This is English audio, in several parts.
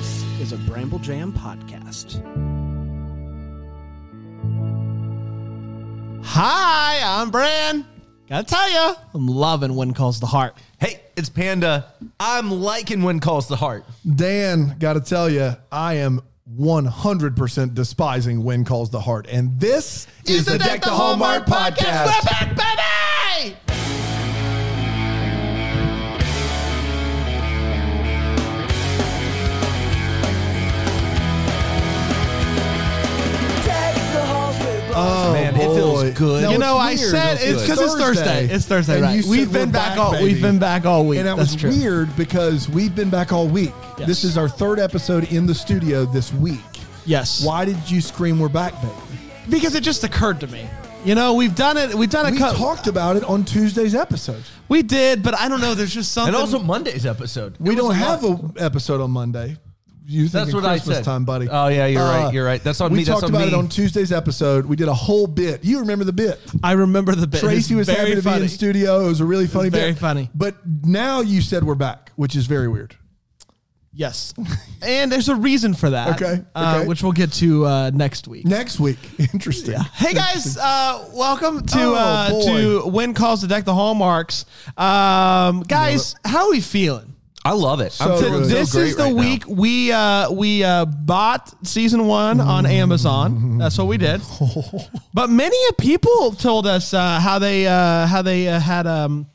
This is a Bramble Jam podcast. Hi, I'm Bran. Gotta tell ya, I'm loving When Calls the Heart. Hey, it's Panda. I'm liking when calls the heart. Dan, got to tell you, I am 100% despising When Calls the Heart. And this is the Deck the Hallmark podcast. We're back, baby! Oh, Man, it feels good. No, You know, I it's weird. said it's because it's Thursday. It's Thursday, And right? you We've been we're back, all. baby. We've been back all week. And that That's was true. weird because we've been back all week. Yes. This is our third episode in the studio this week. Yes. Why did you scream we're back, baby? Because it just occurred to me. You know, we've done it. We've done a We cut. talked about it on Tuesday's episode. We did, but I don't know. There's just something. And also Monday's episode. We don't have lot. an episode on Monday. You That's what I said. time, buddy. Oh, yeah, you're right, you're right. That's on we me, that's talked on about me. it on Tuesday's episode. We did a whole bit. You remember the bit? I remember the bit. Tracy was It's happy to be in studio. It was a really funny bit. very funny. But now you said we're back, which is very weird. Yes, and there's a reason for that. Okay, uh, okay. which we'll get to uh, next week. Next week, interesting. Hey guys, uh, welcome to Oh, uh, boy. to Win Calls to Deck the Hallmarks. Um, guys, how are we feeling? I love it. So I'm feeling good. so this is the right now. week we uh, we uh, bought season one on Amazon. That's what we did. but many people told us uh, how they uh, how they uh, had um,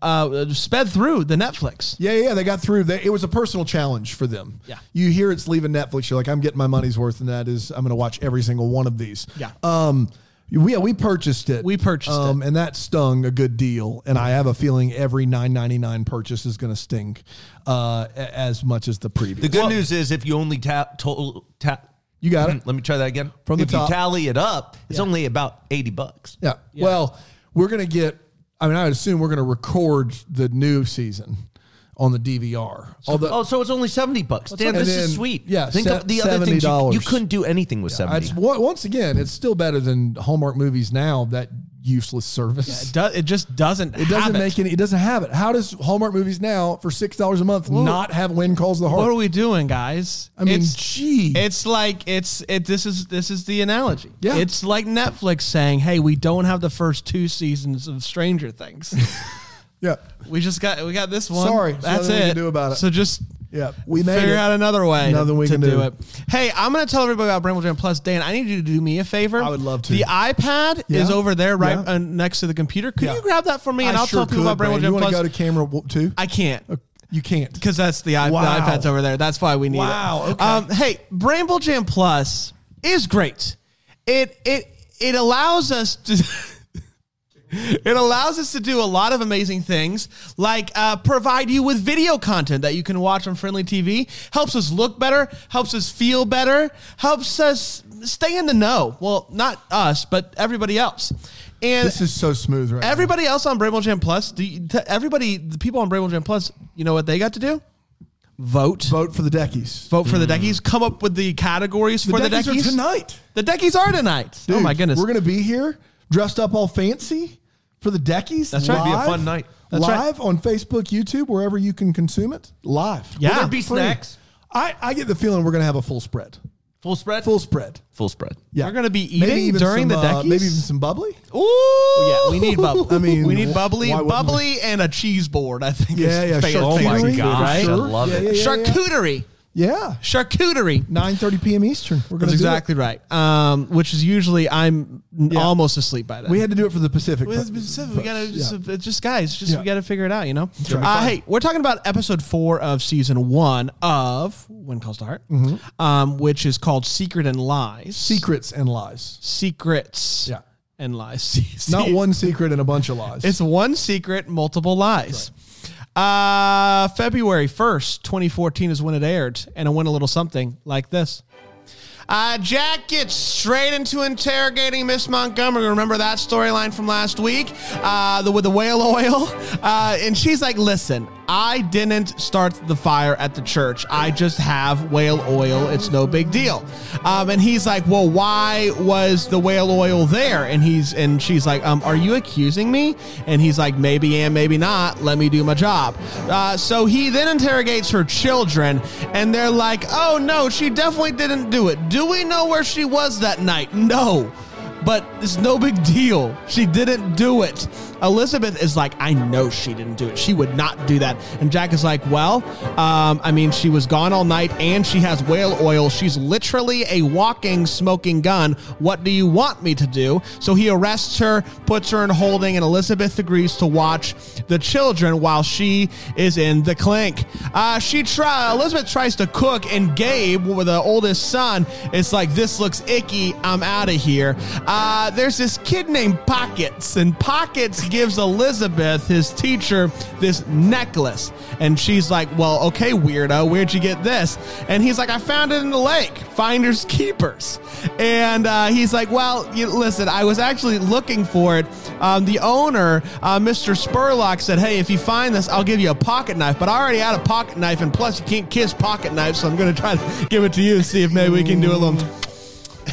uh, sped through the Netflix. Yeah, yeah, they got through. They, it was a personal challenge for them. Yeah. you hear it's leaving Netflix. You're like, I'm getting my money's worth, and that is, I'm going to watch every single one of these. Yeah. Um, yeah, we purchased it. We purchased um, it. and that stung a good deal. And I have a feeling every 9.99 purchase is going to stink uh, as much as the previous. The good news is if you only tap, to, tap You got it. Let me try that again. From the if top. you tally it up, it's only about 80 bucks. Yeah. Well, we're going to get, I mean, I would assume we're going to record the new season on the DVR. Although, Oh, so it's only 70 bucks. And this then- is sweet. yeah, Think se- of the other things. You, $70. you couldn't do anything with 70. it's, once again, it's still better than Hallmark movies now, that useless service. It, do, it just doesn't. It doesn't have make any. It doesn't have it. How does Hallmark movies now for six dollars a month not have "When Calls the Heart"? What are we doing, guys? I mean, it's, gee. it's like it's it. This is this is the analogy. Yeah. it's like Netflix saying, "Hey, we don't have the first two seasons of Stranger Things. yeah, we just got we got this one. Sorry, that's nothing it. can do about it. So just yeah. We made figure it. out another way Nothing we to can do, do. it. Hey, I'm going to tell everybody about Bramble Jam Plus. Dan, I need you to do me a favor. I would love to. The iPad Yeah. is over there, right Yeah. uh, next to the computer. Could Yeah. you grab that for me, and I I'll sure tell people could, about Bramble. Jam Do You want Plus? to go to camera w- too? I can't. you can't. because that's the, iP- Wow. the iPad's over there. That's why we need it. Wow, it. okay. Um, hey, Bramble Jam Plus is great. It it it allows us to. It allows us to do a lot of amazing things, like uh, provide you with video content that you can watch on Frndly TV. Helps us look better, helps us feel better, helps us stay in the know. Well, not us, but everybody else. And This is so smooth right Everybody else on Bramble Jam Plus, do you, t- everybody, the people on Bramble Jam Plus, you know what they got to do? Vote. Vote for the Deckies. Vote for the Deckies. Come up with the categories for the Deckies Deckies. are tonight. The Deckies are tonight. oh my goodness. We're gonna be here dressed up all fancy for the Deckies. That's right. It'll be a fun night. That's right. live on Facebook, YouTube, wherever you can consume it. Live. Yeah. Will there be Free. snacks? I, I get the feeling we're gonna have a full spread. Full spread? Full spread. Full spread. Yeah. We're gonna be eating during some, the uh, Deckies? maybe even some bubbly. Ooh, yeah, we need bubbly. I mean, we need wh- bubbly, why bubbly, and a cheese board. I think. Yeah, is yeah. fatal. Oh my charcuterie, gosh, right? I love yeah, it. Yeah, yeah, yeah. Charcuterie, Yeah. charcuterie. 9:30 p.m. Eastern. We're That's exactly right. Um, which is usually I'm n- almost asleep by then. We had to do it for the Pacific. It's fo- We gotta just, Yeah. just guys, just Yeah. we gotta figure it out, you know. Uh, hey, we're talking about episode four of season one of When Calls to Heart, um, which is called Secret and Lies. Secrets and lies. secrets. Yeah. and lies. Not one secret and a bunch of lies. It's one secret, multiple lies. Uh, February 1st, 2014 is when it aired, and it went a little something like this. Uh, Jack gets straight into interrogating Miss Montgomery. Remember that storyline from last week? Uh, the with the whale oil, uh, and she's like, "Listen, I didn't start the fire at the church. I just have whale oil. It's no big deal. Um, and he's like, well, why was the whale oil there? And he's and she's like, um, are you accusing me? And he's like, maybe and maybe not. Let me do my job. Uh, so he then interrogates her children, and they're like, oh no, she definitely didn't do it. Do we know where she was that night? No but it's no big deal. She didn't do it. Elizabeth is like, I know she didn't do it. She would not do that. And Jack is like, Well, um, I mean, she was gone all night and she has whale oil. She's literally a walking smoking gun. What do you want me to do? So he arrests her, puts her in holding, and Elizabeth agrees to watch the children while she is in the clink. Uh, she try Elizabeth tries to cook, and Gabe, the oldest son, is like, This looks icky. I'm out of here. Uh, there's this kid named Pockets, and Pockets gives Elizabeth, his teacher, this necklace. And she's like, Well, okay, weirdo, where'd you get this? And he's like, I found it in the lake. Finders keepers. And uh, he's like, Well, you, listen, I was actually looking for it. Um, the owner, uh, Mr. Spurlock, said, Hey, if you find this, I'll give you a pocket knife. But I already had a pocket knife, and plus, you can't kiss pocket knives, so I'm going to try to give it to you and see if maybe we can do a little.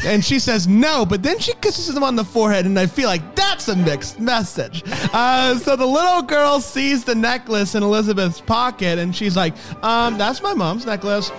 And she says no, but then she kisses him on the forehead, and I feel like that's a mixed message. Uh, so the little girl sees the necklace in Elizabeth's pocket, and she's like, um, "That's my mom's necklace."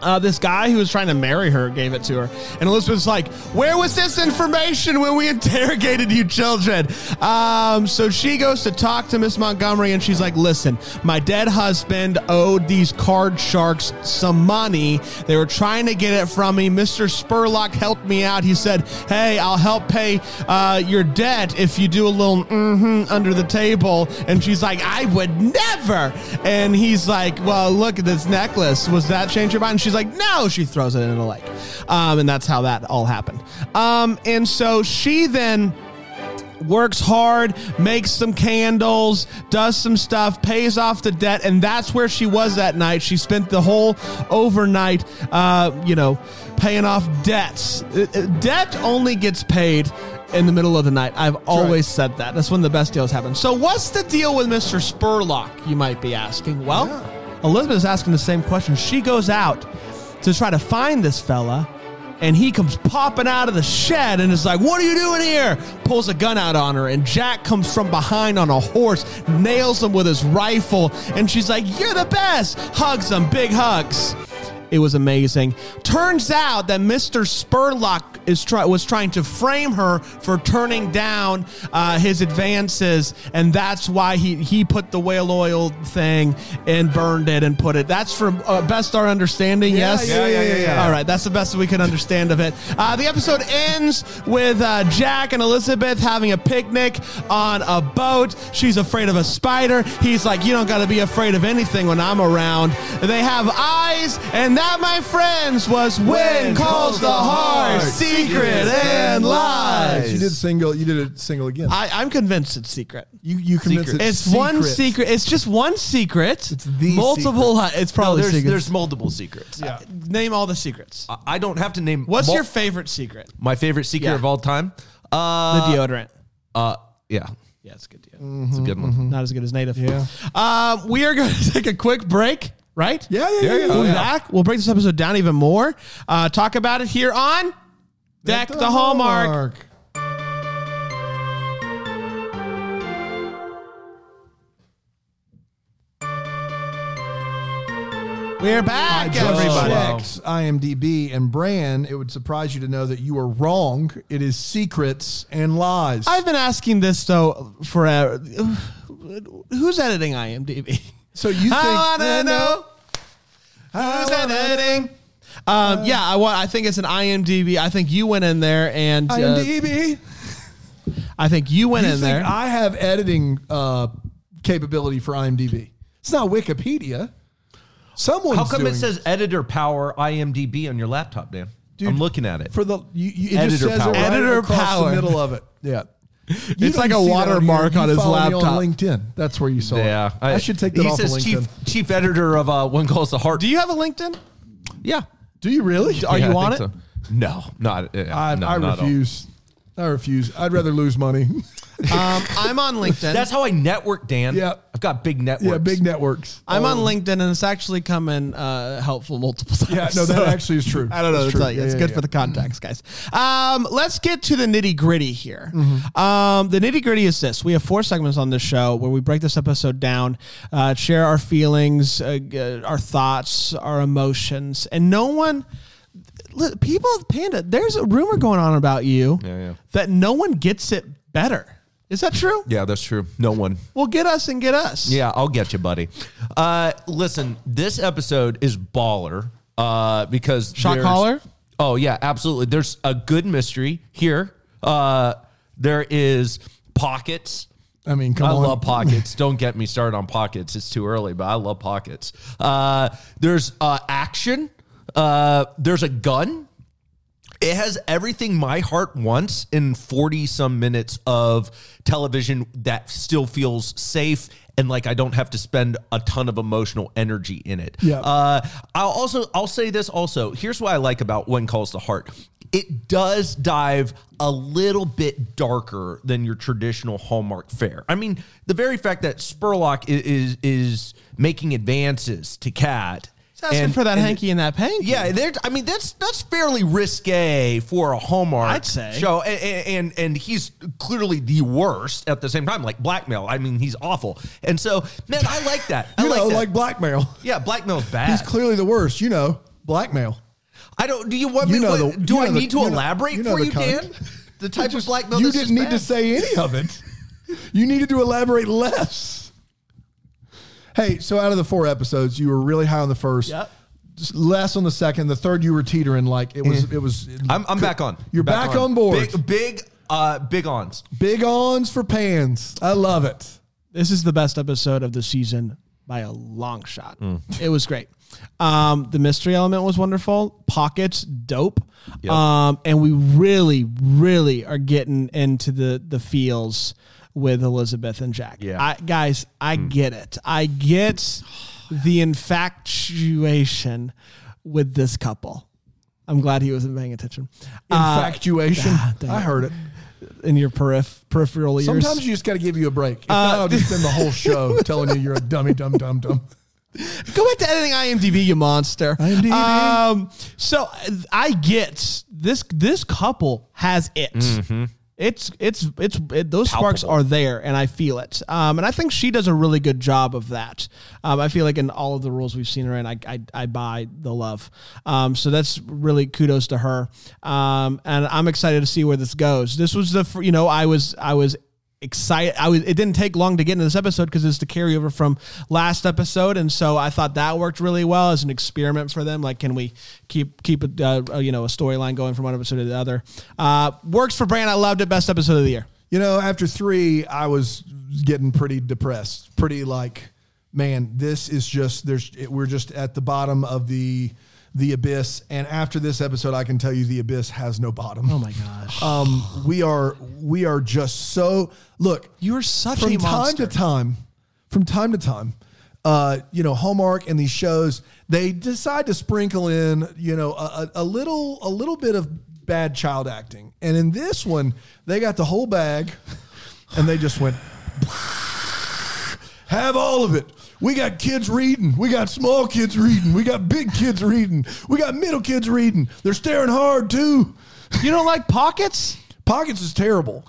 Uh, this guy who was trying to marry her gave it to her. And Elizabeth's like, Where was this information when we interrogated you children? Um, so she goes to talk to Miss Montgomery and she's like, Listen, my dead husband owed these card sharks some money. They were trying to get it from me. Mr. Spurlock helped me out. He said, Hey, I'll help pay uh, your debt if you do a little mm-hmm under the table. And she's like, I would never. And he's like, Well, look at this necklace. Was that change your mind? She's like, No. She throws it in the lake. Um, and that's how that all happened. Um, and so she then works hard, makes some candles, does some stuff, pays off the debt, and that's where she was that night. She spent the whole overnight, uh, you know, paying off debts. Uh, uh, Debt only gets paid in the middle of the night. I've always said that. That's when the best deals happen. So, what's the deal with Mr. Spurlock? You might be asking. Well, Elizabeth is asking the same question. She goes out to try to find this fella and he comes popping out of the shed and is like, What are you doing here? Pulls a gun out on her, and Jack comes from behind on a horse, nails him with his rifle, and she's like, You're the best! Hugs him, big hugs. It was amazing. Turns out that Mr. Spurlock is try- was trying to frame her for turning down uh, his advances, and that's why he he put the whale oil thing and burned it and put it. That's from uh, best our understanding. yes. yeah, yeah, yeah, yeah. All right, that's the best that we can understand of it. Uh, the episode ends with uh, Jack and Elizabeth having a picnic on a boat. She's afraid of a spider. He's like, You don't got to be afraid of anything when I'm around. They have eyes, and that, my friends, was When Calls the Heart Secret and Lies. You did single. You did it single again. I, I'm convinced it's secret. you you convinced it's Secret. it's It's one secret. It's just one secret. It's the multiple. li- It's No, probably there's secret. there's multiple secrets. Yeah. Name all the secrets. I- I don't have to name. What's mul- your favorite secret? my favorite secret Yeah. of all time? The Uh, deodorant. uh, yeah, Yeah, it's a good deal. it's a good one. Not as good as native. Yeah. Um, we are going to take a quick break, right? Yeah, yeah, yeah. yeah, We'll be back. We'll break this episode down even more. Uh, talk about it here on Deck the, Hallmark. We're I back, just everybody. checked IMDb and Bran. It would surprise you to know that you are wrong. It is secrets and lies. I've been asking this though forever. Who's editing IMDb? so you think? I wanna no. know who's that editing. Um, yeah, I want. I think it's an IMDb. I think you went in there and uh, IMDb. I think you went You in think there. I have editing uh, capability for IMDb? It's not Wikipedia. Someone's How come doing it says editor power IMDb on your laptop, Dan? Dude, I'm looking at it. for the you, you, it just Editor says power. it right Editor across power. the middle of it. Yeah. You It's like a see that on watermark on his follow laptop. on LinkedIn. That's where you saw yeah, it. I, should take that he off says of LinkedIn. chief chief editor of uh, When Calls the Heart. Do you have a LinkedIn? yeah, Do you really? Are Yeah, you I on it? so. No, not. Uh, I, no, I not at all. refuse. I refuse. I'd rather lose money. Um, I'm on LinkedIn. That's how I network, Dan. Yeah. I've got big networks. Yeah, big networks. I'm on LinkedIn, and it's actually come in uh, helpful multiple times. Yeah, no, that So- actually is true. I don't know. It's true. tell. Yeah, It's yeah, good yeah. for the context, guys. Um, let's get to the nitty gritty here. Mm-hmm. Um, the nitty gritty is this: we have four segments on this show where we break this episode down, uh, share our feelings, uh, our thoughts, our emotions, and no one. People, Panda, there's a rumor going on about you Yeah, yeah. that no one gets it better. Is that true? Yeah, that's true. No one. Well, get us and get us. Yeah, I'll get you, buddy. Uh, listen, this episode is baller uh, because Shot there's- caller? Oh yeah, absolutely. There's a good mystery here. Uh, there is pockets. I mean, come on. I on. love pockets. Don't get me started on pockets. It's too early, but I love pockets. Uh, there's uh, action. Uh, there's a gun. It has everything my heart wants in 40 some minutes of television that still feels safe and like I don't have to spend a ton of emotional energy in it. Yeah. Uh, I'll also I'll say this also. Here's what I like about When Calls the Heart. It does dive a little bit darker than your traditional Hallmark fare. I mean, the very fact that Spurlock is is, is making advances to Cat. Asking for that hanky and that panky. Yeah, there. I mean, that's that's fairly risque for a Hallmark I'd say. show, and, and and he's clearly the worst at the same time, like blackmail. I mean, he's awful, and so man, I like that. I You like know, that. like blackmail. yeah, blackmail's bad. He's clearly the worst. You know, blackmail. I don't. Do you want You me? know the- do you I know the- need to elaborate know for you, kind. Dan? The type of blackmail. you didn't just need to say any of it. You needed to elaborate less. Hey, so out of the four episodes, you were really high on the first. Yep. just Less on the second. The third, you were teetering like it was. It was. I'm, I'm back on. You're back, on. board. Big, big, uh, big ons. Big ons for pans. I love it. This is the best episode of the season by a long shot. It was great. Um, the mystery element was wonderful. Pockets, dope. Yep. Um, and we really, really are getting into the the feels with Elizabeth and Jack. Yeah. I, guys, I get it. I get the infatuation with this couple. I'm glad he wasn't paying attention. Uh, Infatuation. damn I heard it. in your periph- peripheral ears. Sometimes you just got to give you a break. If Uh, not, I'll just spend the whole show telling you you're a dummy, dumb, dumb, dumb. Go back to editing IMDb, you monster. IMDb. Um, so uh, I get this. This couple has it. It's it's it's it, those sparks are there, and I feel it. Um, and I think she does a really good job of that. Um, I feel like in all of the roles we've seen her in, I I, I buy the love. Um, so that's really kudos to her. Um, and I'm excited to see where this goes. This was the you know I was I was excited. I was. It didn't take long to get into this episode because it's the carryover from last episode, and so I thought that worked really well as an experiment for them. Like, can we keep keep a, uh, uh, you know a storyline going from one episode to the other? Uh, works for Brand. I loved it. Best episode of the year. You know, after three, I was getting pretty depressed, pretty like, man, this is just there's we're just at the bottom of the the abyss. And after this episode, I can tell you the abyss has no bottom. Oh my gosh, Um, we are we are just so look. you are such from a time monster. to time, from time to time, uh, you know, Hallmark and these shows, they decide to sprinkle in, you know, a, a little, a little bit of bad child acting. And in this one, they got the whole bag, and they just went, have all of it. We got kids reading. We got small kids reading. We got big kids reading. We got middle kids reading. They're staring hard too. You don't like pockets? Pockets is terrible.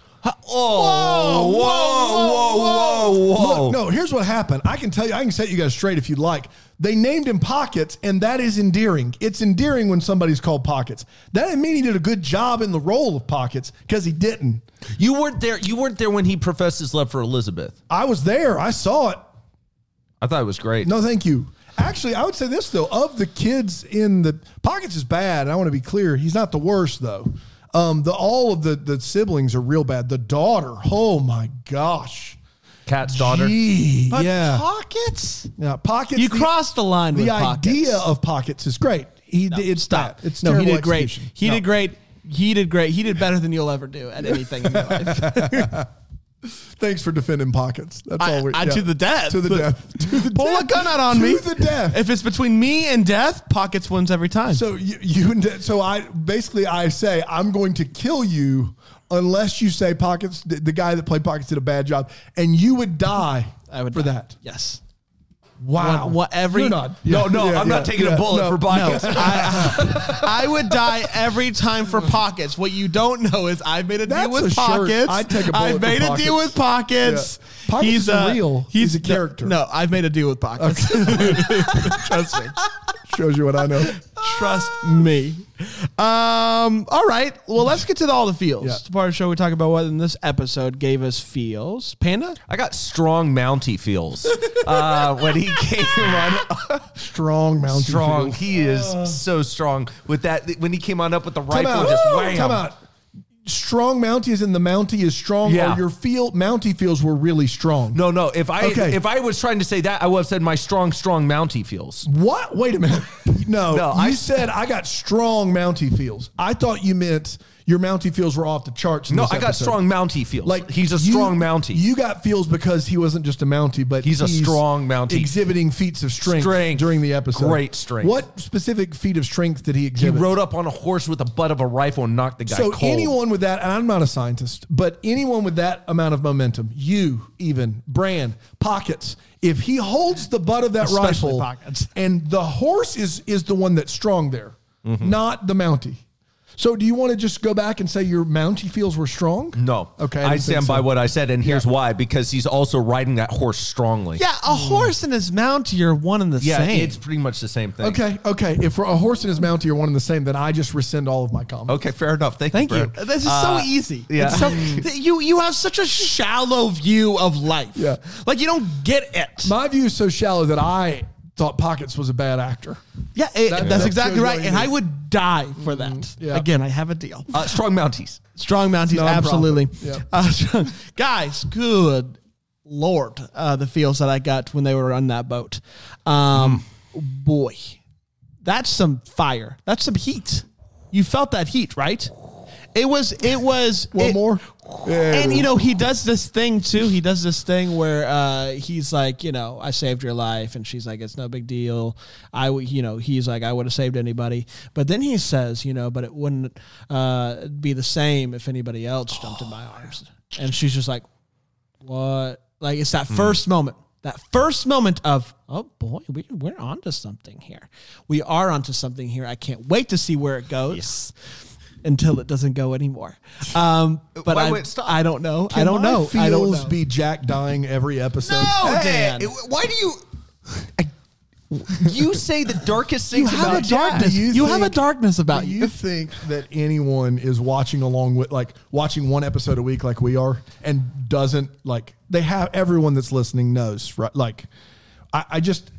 Oh, whoa, whoa, whoa, whoa, Look, no, here's what happened. I can tell you, I can set you guys straight if you'd like. They named him Pockets, and that is endearing. It's endearing when somebody's called Pockets. That didn't mean he did a good job in the role of Pockets because he didn't. You weren't there. You weren't there when he professed his love for Elizabeth. I was there. I saw it. I thought it was great. No, thank you. Actually, I would say this though: of the kids in the Pockets is bad. And I want to be clear; he's not the worst though. Um, the all of the the siblings are real bad. The daughter, oh my gosh, Cat's daughter. Gee, But yeah, pockets. yeah. Pockets. You the- crossed the line the with pockets. idea of pockets is great. He did it's Stop. bad. It's no, he terrible did great. execution. He No. did great. He did great. He did better than you'll ever do at anything in your life. Thanks for defending pockets. That's I- all we I- yeah. to the death. To the death. To the Pull death. a gun out on to me. the death. If it's between me and death, pockets wins every time. so you, you so I basically I say I'm going to kill you unless you say Pockets, the, the guy that played Pockets did a bad job, and you would die I would for die. that. Yes. Wow. What- what every- You're not. No, no, yeah, I'm yeah, not taking yeah, a bullet no, for pockets. I, I would die every time for pockets. What you don't know is I've made a That's deal with a shirt. pockets. I'd take a bullet I've for made a deal with pockets. Yeah. Pockets isn't uh, real. He's a character. No, I've made a deal with pockets. Trust me. Shows you what I know. Trust me. Um, all right. Well, let's get to all the feels. Yeah. The part of the show we talk about what in this episode gave us feels. Panda? I got strong Mountie feels uh, when he came on. Strong mountain. strong. Field. He is so strong with that. When he came on up with the Time rifle, out. just Woo! wham. Time out. Strong Mountie is in the Mountie is strong, Yeah. or your field Mountie feels were really strong. No, no. If I Okay. if I was trying to say that, I would have said my strong, strong Mountie feels. What? Wait a minute. No, No, you I- said I got strong Mountie feels. I thought you meant your Mountie feels were off the charts. in No, this I got episode. strong Mountie feels. Like he's a you- strong Mountie. You got feels because he wasn't just a Mountie, but He's a strong Mountie. exhibiting feats of strength, Strength. during the episode. Great strength. What specific feat of strength did he exhibit? he rode up on a horse with the butt of a rifle and knocked the guy so cold. anyone with that, and I'm not a scientist, but anyone with that amount of momentum, you even Brand pockets. If he holds the butt of that Especially rifle, Pockets. and the horse is is the one that's strong there, Mm-hmm. not the Mountie. So do you want to just go back and say your Mountie feels were strong? no, Okay, I I, didn't think stand by what I said, and here's why: because he's also riding that horse strongly. Yeah, a horse and his Mountie are one and the yeah, same. it's pretty much the same thing. Okay, okay. If a horse and his Mountie are one and the same, then I just rescind all of my comments. Okay, fair enough. Thank, Thank you. Brad. This is Uh, so easy. yeah. It's so, you you have such a shallow view of life. Yeah. Like you don't get it. My view is so shallow that I thought Pockets was a bad actor. yeah, it- That- that's that exactly right. And I would die for that. yeah. Again, I have a deal. Uh, strong Mounties. Strong Mounties, Nonprofit. absolutely. Yeah. Uh, guys, good lord, uh, the feels that I got when they were on that boat. Um, boy, that's some fire. That's some heat. You felt that heat, right? It was. It was. One it- more. and you know he does this thing too. He does this thing where uh, he's like, you know, I saved your life, and she's like, it's no big deal. I, w- you know, he's like, I would have saved anybody, but then he says, you know, but it wouldn't uh, be the same if anybody else jumped in my arms. And she's just like, what? Like it's that first moment. That first moment of, oh boy, we, we're onto something here. We are onto something here. I can't wait to see where it goes until it doesn't go anymore. Um, but Why I, it stop? I don't know. I don't know. I don't feels know. be Jack dying every episode? No, Hey, Dan. why do you? you say the darkest you things have a about Jack. darkness. Do You, you have a think- darkness about Do you. you think that anyone is watching along with like watching one episode a week like we are and doesn't like they have everyone that's listening knows right like I, I just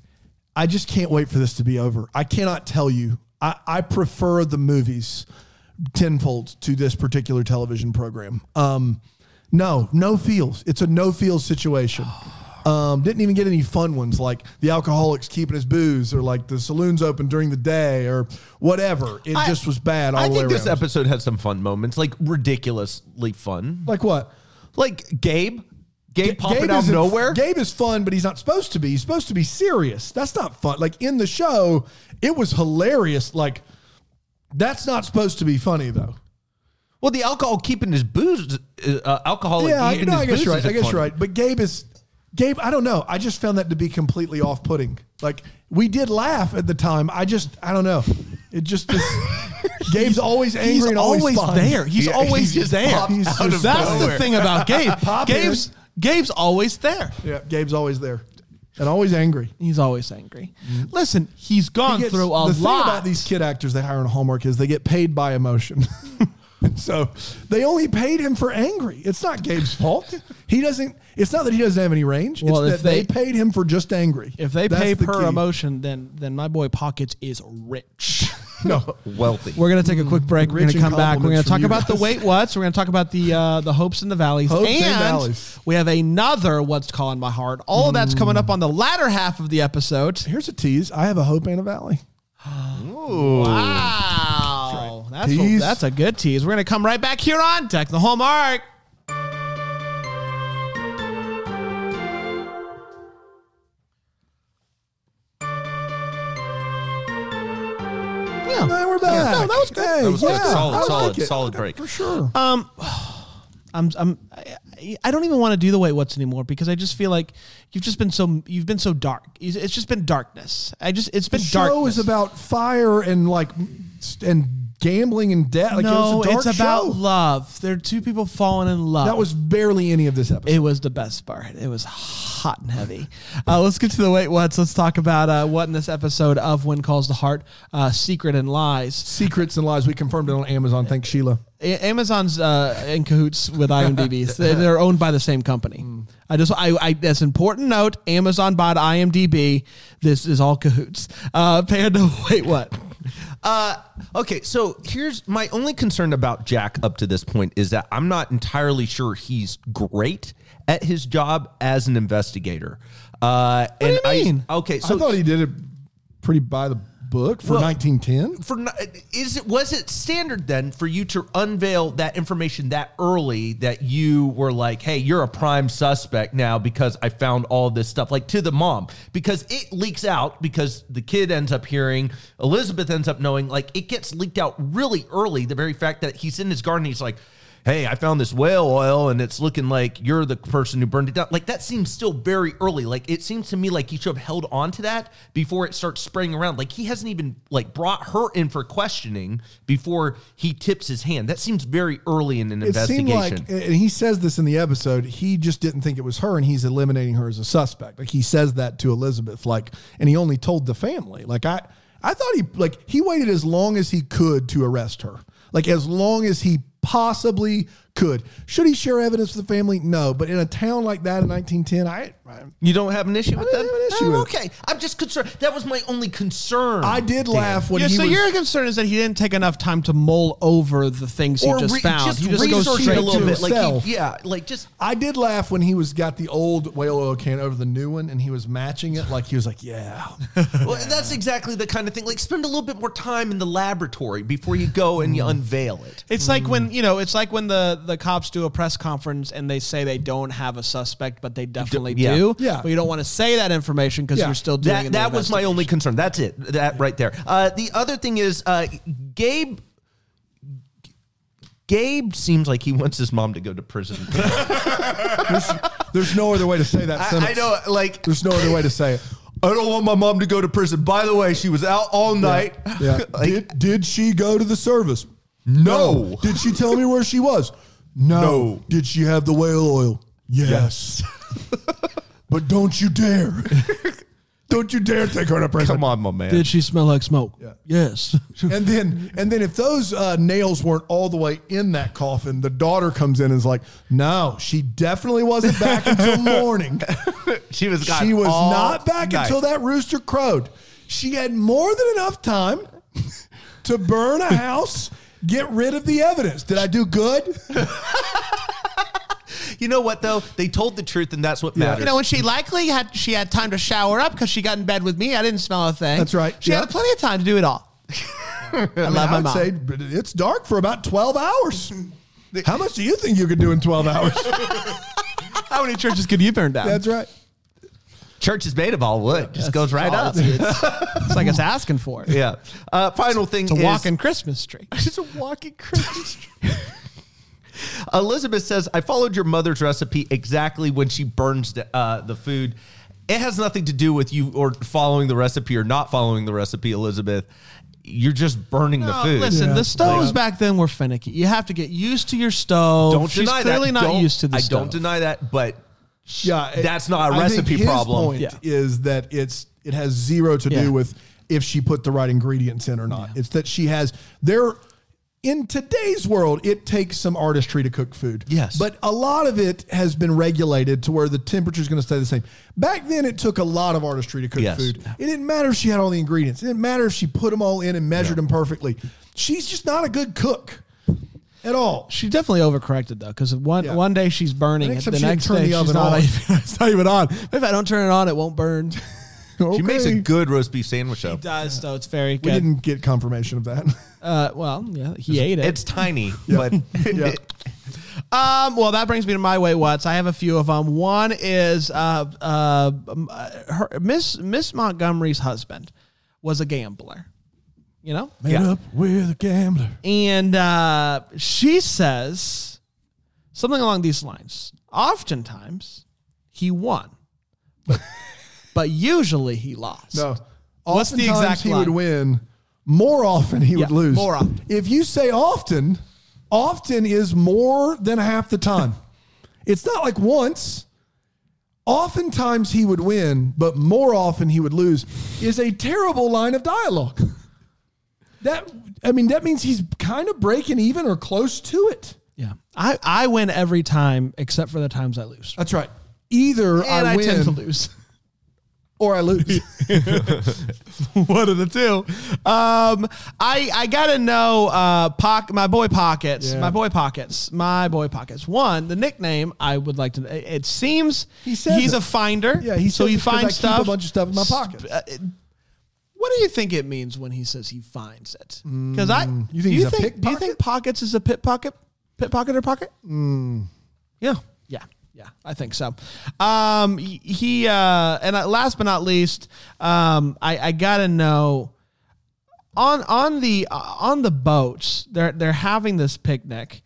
I just can't wait for this to be over. I cannot tell you. I, I prefer the movies tenfold to this particular television program. Um no, no feels. It's a no feels situation. Um, didn't even get any fun ones like the alcoholics keeping his booze or like the saloons open during the day or whatever. It I- just was bad all I the way think this around. episode had some fun moments, like ridiculously fun. like what? Like Gabe, Gabe popping Gabe out of nowhere. Gabe is fun, but he's not supposed to be. He's supposed to be serious. That's not fun. Like in the show, it was hilarious. Like that's not supposed to be funny though. Well, the alcohol keeping his booze, uh, alcoholic yeah, keeping no, his I guess you're right. I guess funny. you're right. But Gabe is Gabe. I don't know. I just found that to be completely off-putting. Like we did laugh at the time. I just I don't know. It just is, Gabe's always angry He's and always fine. there. He's Yeah, always he just there. He's out just- of That's the thing about Gabe. Gabe's Gabe's always there. Yeah, Gabe's always there and always angry. He's always angry. Mm-hmm. Listen, he's gone He gets- through a the thing about these kid actors they hire on Hallmark is they get paid by emotion. so they only paid him for angry. It's not Gabe's fault. He doesn't. It's not that he doesn't have any range. Well, it's that they, they- paid him for just angry. if they That's pay the per key. emotion, then then my boy Pockets is rich. no. Wealthy. We're gonna take a quick break. We're gonna come back. We're gonna talk from you about the guys. wait what's. We're gonna talk about the uh, the hopes and the valleys. Hopes and and valleys. we have another what's calling my heart. All of that's coming up on the latter half of the episode. Here's a tease. I have a hope and a valley. Ooh. Wow, that's a, that's a good tease. We're gonna come right back here on Deck the Hallmark. No, we're back. No, that was good. That was yeah, good. Solid, solid, like solid break. for sure. Um, I'm I'm I, I don't even want to do the wait what's anymore because I just feel like you've just been so you've been so dark. It's it's just been darkness. I just it's been The show darkness. is about fire and like and gambling and death. Like no, it was it's about show. love. There are two people falling in love. That was barely any of this episode. It was the best part. It was hot and heavy. Uh, let's get to the wait what's. Let's talk about uh, what in this episode of When Calls the Heart, uh, Secret and Lies. Secrets and lies. We confirmed it on Amazon. Thanks, Sheila. A- Amazon's uh, in cahoots with IMDb. They- They're owned by the same company. I just, I, I, that's important note. Amazon bought IMDb. This is all cahoots. Uh, Panda, wait, what? Uh, okay, so here's my only concern about Jack up to this point is that I'm not entirely sure he's great at his job as an investigator. Uh, do and you mean? I okay, so I thought he did it pretty by the book for Well, 1910. for is it was it standard then for you to unveil that information that early that you were like hey you're a prime suspect now because i found all this stuff like to the mom because it leaks out because the kid ends up hearing elizabeth ends up knowing like it gets leaked out really early the very fact that he's in his garden he's like hey, I found this whale oil and it's looking like you're the person who burned it down. Like that seems still very early. Like it seems to me like he should have held on to that before it starts spraying around. Like he hasn't even like brought her in for questioning before he tips his hand. That seems very early in an It investigation. seemed like, and he says this in the episode, he just didn't think it was her and he's eliminating her as a suspect. Like he says that to Elizabeth, like, and he only told the family. Like I, I thought he, like, he waited as long as he could to arrest her. Like as long as he possibly could. Should he share evidence with the family? No. But in a town like that in 1910, I, I you don't have an issue with I that? have an issue Oh, with it. okay. I'm just concerned. That was my only concern. I did Dan. laugh when yeah, he so was. your concern is that he didn't take enough time to mull over the things he just re- found. just he just goes research straight a little to bit. Like himself. he, yeah, like just I did laugh when he was got the old whale oil can over the new one and he was matching it. Like he was like, yeah. Well, that's exactly the kind of thing. Like, spend a little bit more time in the laboratory before you go and you mm. unveil it. It's like mm. when you know, it's like when the the cops do a press conference and they say they don't have a suspect, but they definitely yeah. Do. Yeah. But you don't want to say that information because Yeah. you're still doing. That that was my only concern. That's it. That right there. Uh, the other thing is, uh, Gabe. Gabe seems like he wants his mom to go to prison. There's no other way to say that I, sentence. I know, like There's no other way to say it. I don't want my mom to go to prison. By the way, she was out all night. Yeah. Like, did, did she go to the service? No. Did she tell me where she was? No. No. Did she have the whale oil? Yes. But don't you dare. don't you dare take her to prison. come on, my man. Did she smell like smoke? Yeah. Yes. And then, and then, if those uh, nails weren't all the way in that coffin, the daughter comes in and is like, "No, she definitely wasn't back until morning. she was. gone she was all not back night. until that rooster crowed. She had more than enough time to burn a house, get rid of the evidence. Did I do good? You know what though? They told the truth, and that's what matters. You know, when she likely had she had time to shower up because she got in bed with me. I didn't smell a thing. That's right. She Yeah. had plenty of time to do it all. I love my I'd mom. say it's dark for about 12 hours. How much do you think you could do in 12 hours? How many churches could you burn down? That's right. Church is made of all wood. Just goes right up. It's, it's like it's asking for it. Yeah. Uh, final thing It's a is walking Christmas tree. It's a walking Christmas tree. Elizabeth says, I followed your mother's recipe exactly when she burns the, uh, the food. It has nothing to do with you or following the recipe or not following the recipe, Elizabeth. You're just burning the food. listen, Yeah. the stoves Like- back then were finicky. You have to get used to your stove. don't She's deny clearly that. not Don't- used to the I stove. don't deny that, but Yeah, it- That's not a I think recipe his problem. Point Yeah. is that it's it has zero to Yeah. do with if she put the right ingredients in or not. It's that she has there. In today's world, it takes some artistry to cook food. Yes. But a lot of it has been regulated to where the temperature is going to stay the same. Back then, it took a lot of artistry to cook Yes. food. It didn't matter if she had all the ingredients. It didn't matter if she put them all in and measured them perfectly. She's just not a good cook at all. She definitely overcorrected though, because one Yeah. one day she's burning it, the next day the she's not, even, it's not even on. If I don't turn it on, it won't burn. she makes a good roast beef sandwich, though. It does though. It's very We didn't get confirmation of that. Uh, well, yeah, he ate it. It's tiny, but Yeah. Um, well, that brings me to my wait what's. I have a few of them. One is uh, uh, uh, her, Miss Miss Montgomery's husband was a gambler. You know, Made Yeah. up with a gambler. and uh, she says something along these lines. Oftentimes, he won, but, but usually he lost. No. What's the exact he line? would win. More often he would lose. more often. If you say often, often is more than half the time. it's not like once. Oftentimes he would win, but more often he would lose is a terrible line of dialogue. That I mean, that means he's kind of breaking even or close to it. Yeah, I, I win every time except for the times I lose, That's right. Either I, I, win tend to lose. or I lose. One of the two. Um, I I gotta know uh, my boy Pockets, Yeah. my boy Pockets, my boy Pockets. One, the nickname I would like to. It it seems He says he's it. a finder. Yeah, he so says he it's 'cause I finds keep a stuff. bunch of stuff in my pockets. Uh, it- what do you think it means when he says he finds it? Because I, Mm, you think do he's you a think, do you think Pockets is a pit pocket, pit pocket or pocket? Mm. Yeah, yeah, yeah. I think so. Um, he- uh, and last but not least, um, I, I gotta know on on the uh, on the boats. They're they're having this picnic,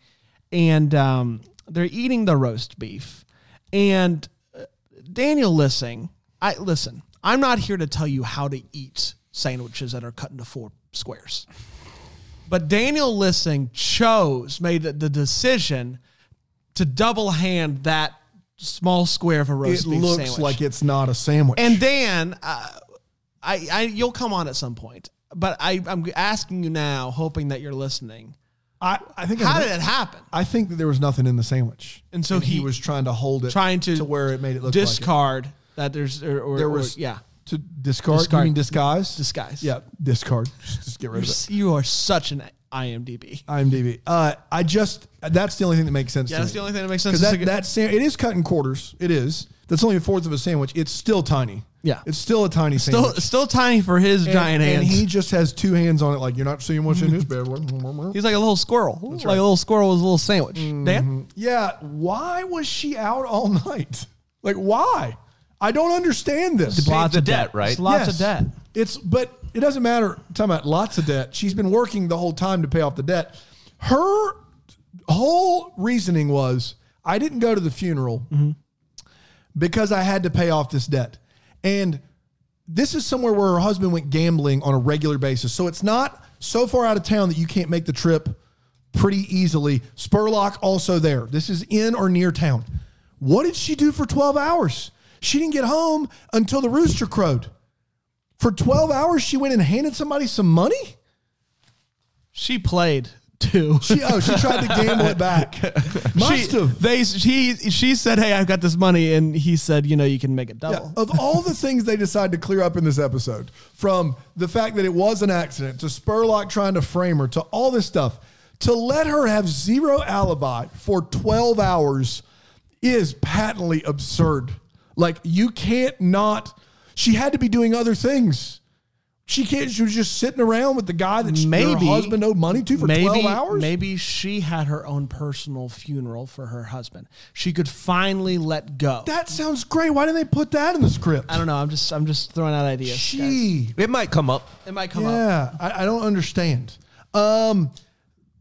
and um, they're eating the roast beef, and uh, Daniel Lissing. I listen. I'm not here to tell you how to eat sandwiches that are cut into four squares. But Daniel Lissing chose, made the decision to double hand that small square of a roast it beef looks sandwich. like it's not a sandwich. And Dan, uh, I, I, you'll come on at some point, but I, I'm asking you now, hoping that you're listening. I, I think How I, did it happen? I think that there was nothing in the sandwich, And so he, he- was trying to hold it, Trying to, to where it made it look discard that there's or, or Like it. There or- was yeah to discard. Discard. You mean disguise? disguise. Yeah, discard. Just, just get rid of it. you are such an IMDb. IMDb. Uh, I just that's the only thing that makes sense. Yeah, to that's me. the only thing that makes sense. because It's that a good- that sam- it is cut in quarters. It is. That's only a fourth of a sandwich. It's still tiny. Yeah. it's still a tiny still sandwich. still tiny for his and, giant hands. and he just has two hands on it. Like you're not seeing what's in this bad boy. He's like a little squirrel, like right. a little squirrel with a little sandwich. Mm-hmm. Dan, Yeah, why was she out all night? Like why? I don't understand this. Pay the debt, right? It's lots Yes. of debt. It's but it doesn't matter. I'm Talking about lots of debt. She's been working the whole time to pay off the debt. Her whole reasoning was, I didn't go to the funeral mm-hmm. because I had to pay off this debt. And this is somewhere where her husband went gambling on a regular basis. So it's not so far out of town that you can't make the trip pretty easily. Spurlock also there. This is in or near town. What did she do for 12 hours? She didn't get home until the rooster crowed. For 12 hours, she went and handed somebody some money? She played too. She, oh, she tried to gamble it back. Must she, have. They she she said, "Hey, I've got this money," and he said, "You know, you can make it Yeah, double." of all the things they decided to clear up in this episode, from the fact that it was an accident to Spurlock trying to frame her to all this stuff, to let her have zero alibi for 12 hours is patently absurd. Like, you can't not, she had to be doing other things. She can't, she was just sitting around with the guy that she, Maybe- her husband owed money to for maybe 12 hours. maybe she had her own personal funeral for her husband. She could finally let go. That sounds great. Why didn't they put that in the script? I don't know. I'm just I'm just throwing out ideas. guys. It might come up. It might come up. Yeah, I, I don't understand. Um,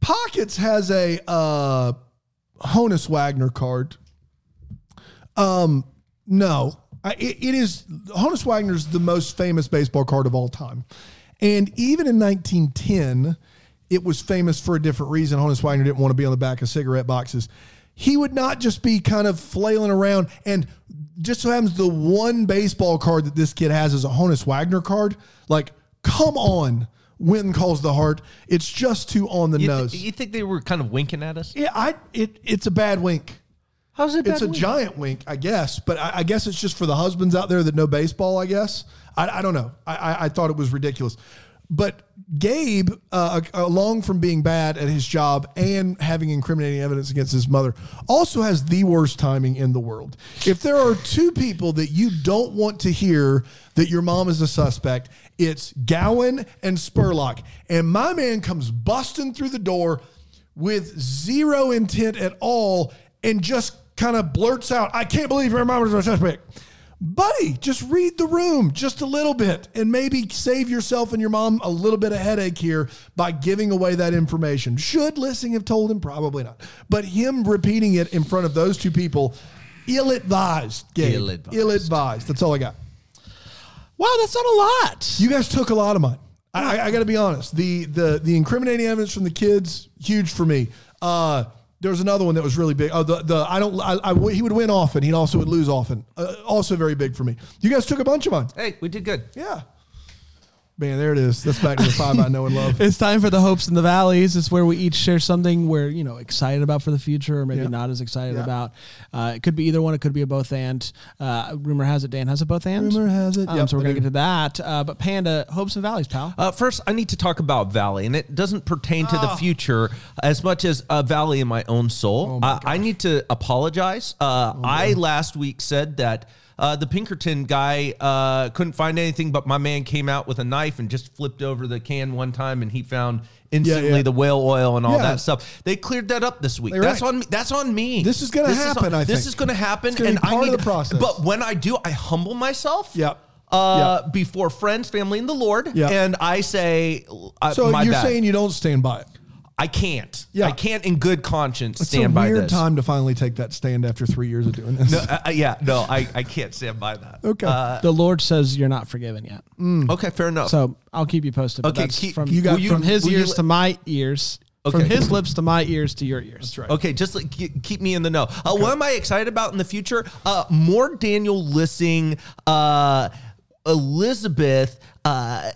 Pockets has a uh, Honus Wagner card. Um, no, I, it, it is Honus Wagner's the most famous baseball card of all time, and even in 1910, it was famous for a different reason. Honus Wagner didn't want to be on the back of cigarette boxes. He would not just be kind of flailing around, and just so happens the one baseball card that this kid has is a Honus Wagner card. Like, come on, Winton calls the heart. It's just too on the You, nose. th- you think they were kind of winking at us? yeah, I it it's a bad wink. How's it? It's a wink? giant wink, I guess, but I, I guess it's just for the husbands out there that know baseball. I guess I, I don't know. I, I, I thought it was ridiculous, but Gabe, uh, along from being bad at his job and having incriminating evidence against his mother, also has the worst timing in the world. If there are two people that you don't want to hear that your mom is a suspect, it's Gowen and Spurlock, and my man comes busting through the door with zero intent at all and just kind of blurts out, I can't believe your mom is a suspect. buddy, just read the room just a little bit and maybe save yourself and your mom a little bit of headache here by giving away that information. Should Lissing have told him? Probably not. But him repeating it in front of those two people, ill advised. Ill advised. Ill advised. That's all I got. Wow, that's not a lot. You guys took a lot of mine. I, I, I got to be honest. The the the incriminating evidence from the kids huge for me. Uh, there was another one that was really big. Oh, the the I don't I, I he would win often. He also would lose often. Uh, also very big for me. You guys took a bunch of mine. Hey, we did good. Yeah. Man, there it is. That's back to the five I know and love. It's time for the hopes and the valleys. It's where we each share something we're you know excited about for the future, or maybe Yeah. not as excited Yeah. about. Uh, it could be either one. It could be a both and. Uh, rumor has it Dan has a both and. Rumor has it. Um, Yep, so we're gonna do. get to that. Uh, but Panda, hopes and valleys, pal. Uh, first, I need to talk about Valley, and it doesn't pertain to the future as much as a Valley in my own soul. Uh, I need to apologize. Uh, I last week said that uh, the Pinkerton guy uh, couldn't find anything, but my man came out with a knife and just flipped over the can one time, and he found instantly yeah. the whale oil and all Yeah. that stuff. They cleared that up this week. They're That's right. on me. That's on me. This is gonna This happen, on- I this is going to happen, It's and I of need the process. But when I do, I humble myself. Yep. Uh, before friends, family, and the Lord, Yep. and I say, uh, So you're bad. saying you don't stand by it? I can't. Yeah. I can't in good conscience It's stand a by weird this. time to finally take that stand after three years of doing this. No, uh, uh, yeah, no, I, I can't stand by that. Okay. Uh, the Lord says you're not forgiven yet. okay, fair enough. So I'll keep you posted. Okay, keep- from you got- from his ears let- to my ears. From his lips to my ears to your ears. That's right. Okay, just like, keep, keep me in the know. Uh, What am I excited about in the future? Uh, more Daniel Lissing, uh, Elizabeth, uh,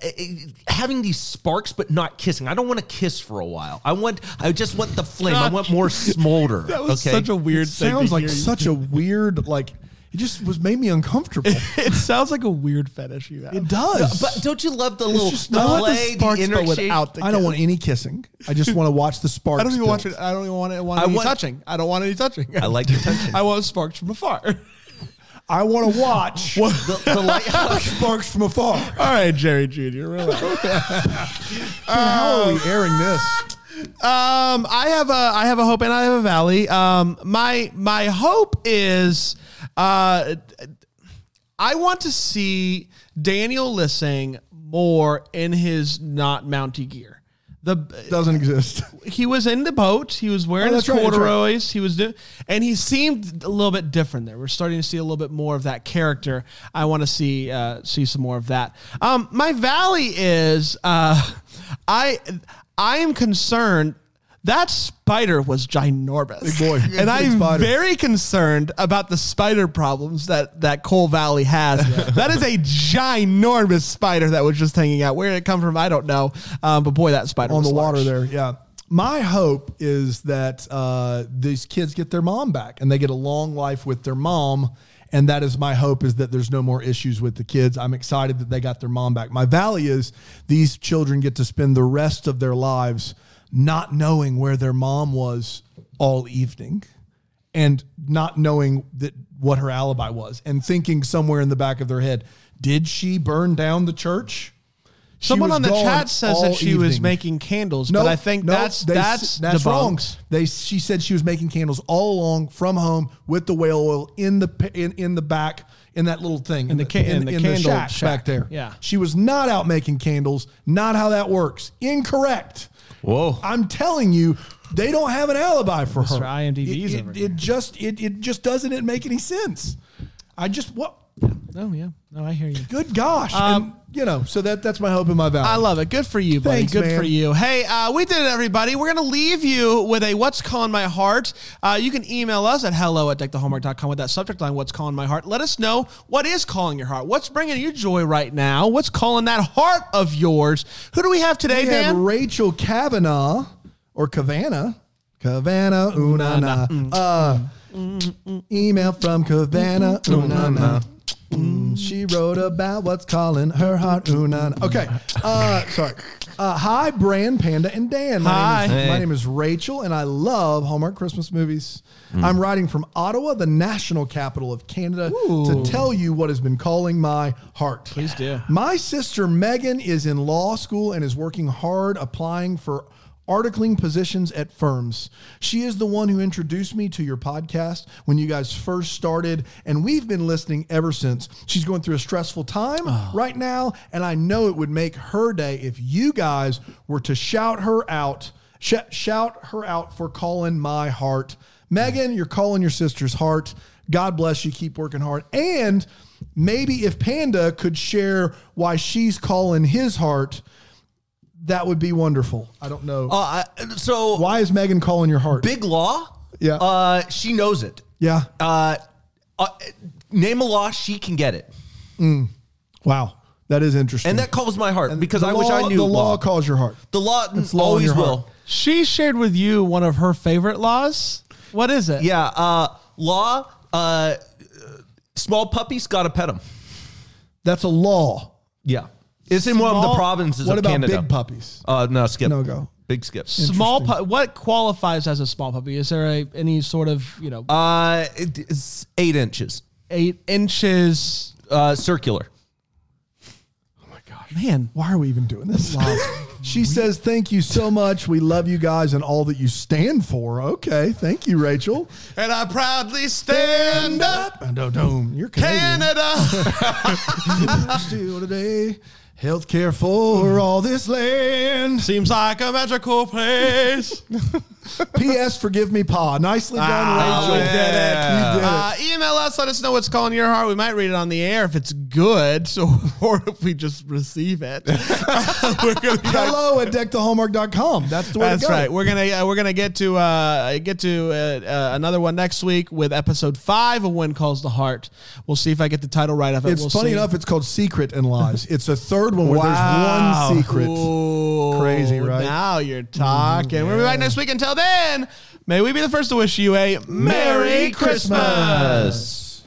having these sparks but not kissing. I don't want to kiss for a while. I want. I just want the flame. I want more smolder. That was okay? such a weird thing. Sounds to like hear you- such a weird like. It just was made me uncomfortable. It sounds like a weird fetish you have. It does. But don't you love the little just the I the play, the, sparks, but without shape? the I don't want any kissing. I just want to watch the sparks. I don't even build. want it. I don't even want it. Want I any want- touching. I don't want any touching. I like attention. I want sparks from afar. I want to watch the, the lighthouse. sparks from afar. All right, Jerry Jr. Relax. How are we airing this? Um, I have a I have a hope and I have a valley. Um, my my hope is, uh, I want to see Daniel Lissing more in his not Mountie gear. The Doesn't exist. he was in the boat. He was wearing Oh, his that's right, that's right. corduroys. He was doing, and he seemed a little bit different there. We're starting to see a little bit more of that character. I want to see uh, see some more of that. Um, my valley is uh, I I am concerned. That spider was ginormous, Big boy. And I'm spider. very concerned about the spider problems that that Coal Valley has. That is a ginormous spider that was just hanging out. Where did it come from? I don't know. Um, but boy, that spider on the water there. Yeah. My hope is that uh, these kids get their mom back and they get a long life with their mom. And that is my hope is that there's no more issues with the kids. I'm excited that they got their mom back. My valley is these children get to spend the rest of their lives not knowing where their mom was all evening and not knowing that what her alibi was and thinking somewhere in the back of their head, did she burn down the church? She Someone on the chat says that she was making candles, No, but I think no, that's they- that's that's wrong. They she said she was making candles all along from home with the whale oil in the in, in the back in that little thing in, the ca- in the candle shack, shack. back there. Yeah. she was not out making candles. Not how that works. Incorrect. Whoa. I'm telling you, they don't have an alibi for Mr. her. IMDb's It, over it, here. it just it, it just doesn't make any sense. I just what Oh yeah, no, I hear you. good gosh. Um, and, you know, so that that's my hope and my valley. I love it. Good for you, buddy. Thanks, Good man. for you. Hey, uh, we did it, everybody. We're going to leave you with a What's Calling My Heart. Uh, you can email us at hello at deckthehallmark.com with that subject line, What's Calling My Heart. Let us know what is calling your heart. What's bringing you joy right now? What's calling that heart of yours? Who do we have today, We have Rachel Kavanaugh or Kavana. Kavana Unana. Uh, email from Kavana Unana. Mm, she wrote about what's calling her heart. Okay. Uh, sorry. Uh, hi, Brand, Panda, and Dan. My Hi. Name is, Hey. My name is Rachel, and I love Hallmark Christmas movies. I'm writing from Ottawa, the national capital of Canada, to tell you what has been calling my heart. Please do. My sister Megan is in law school and is working hard applying for articling positions at firms. She is the one who introduced me to your podcast when you guys first started, and we've been listening ever since. She's going through a stressful time oh. right now, and I know it would make her day if you guys were to shout her out, sh- shout her out for calling my heart. Megan, you're calling your sister's heart. God bless you. Keep working hard. And maybe if Panda could share why she's calling his heart, that would be wonderful. I don't know. Uh, so why is Megan calling your heart? big law. Yeah. Uh, she knows it. yeah. Uh, uh, name a law, she can get it, Wow. That is interesting. and that calls my heart because The I wish I knew the law law. calls your heart. The law It's law always your heart. will. She shared with you one of her favorite laws. What is it? Yeah. Uh, law. Uh, small puppies gotta pet them. That's a law. Yeah. It's in one of the Small- provinces What of about Canada. big puppies? Uh, no, skip. No go. Big skip. Small pu- what qualifies as a small puppy? Is there a, any sort of, you know, Uh, it's eight inches. eight inches? Uh, circular. Oh my gosh. Man, Why are we even doing this? she says, Thank you so much. We love you guys and all that you stand for. Okay. Thank you, Rachel. and I proudly stand up, No, no, you're Canadian. Canada. Still today, healthcare for all this land. Seems like a magical place. P.S. Forgive me, Pa. Nicely done, Ah, Rachel. we did it. You did Uh, it. email us. Let us know what's calling your heart. We might read it on the air if it's good, so or if we just receive it. We're gonna be back Hello at deckthehallmark.com. That's the way That's to go. right. We're gonna uh, we're gonna get to uh, get to uh, uh, another one next week with episode five of When Calls the Heart. We'll see if I get the title right of it. It's We'll funny see. enough, it's called Secret and Lies. It's a third one where Wow. there's one secret. Ooh, Crazy, right? Now you're talking. We'll be back next week. Until then, may we be the first to wish you a Merry Christmas.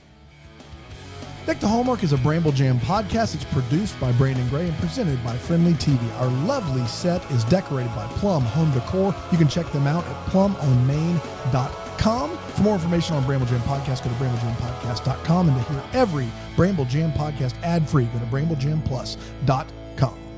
Deck the Hallmark is a Bramble Jam podcast. It's produced by Brandon Gray and presented by Frndly TV. Our lovely set is decorated by Plum Home Decor. You can check them out at plumonmain.com. For more information on Bramble Jam Podcast, go to bramblejampodcast.com. And to hear every Bramble Jam podcast ad free, go to bramblejamplus.com.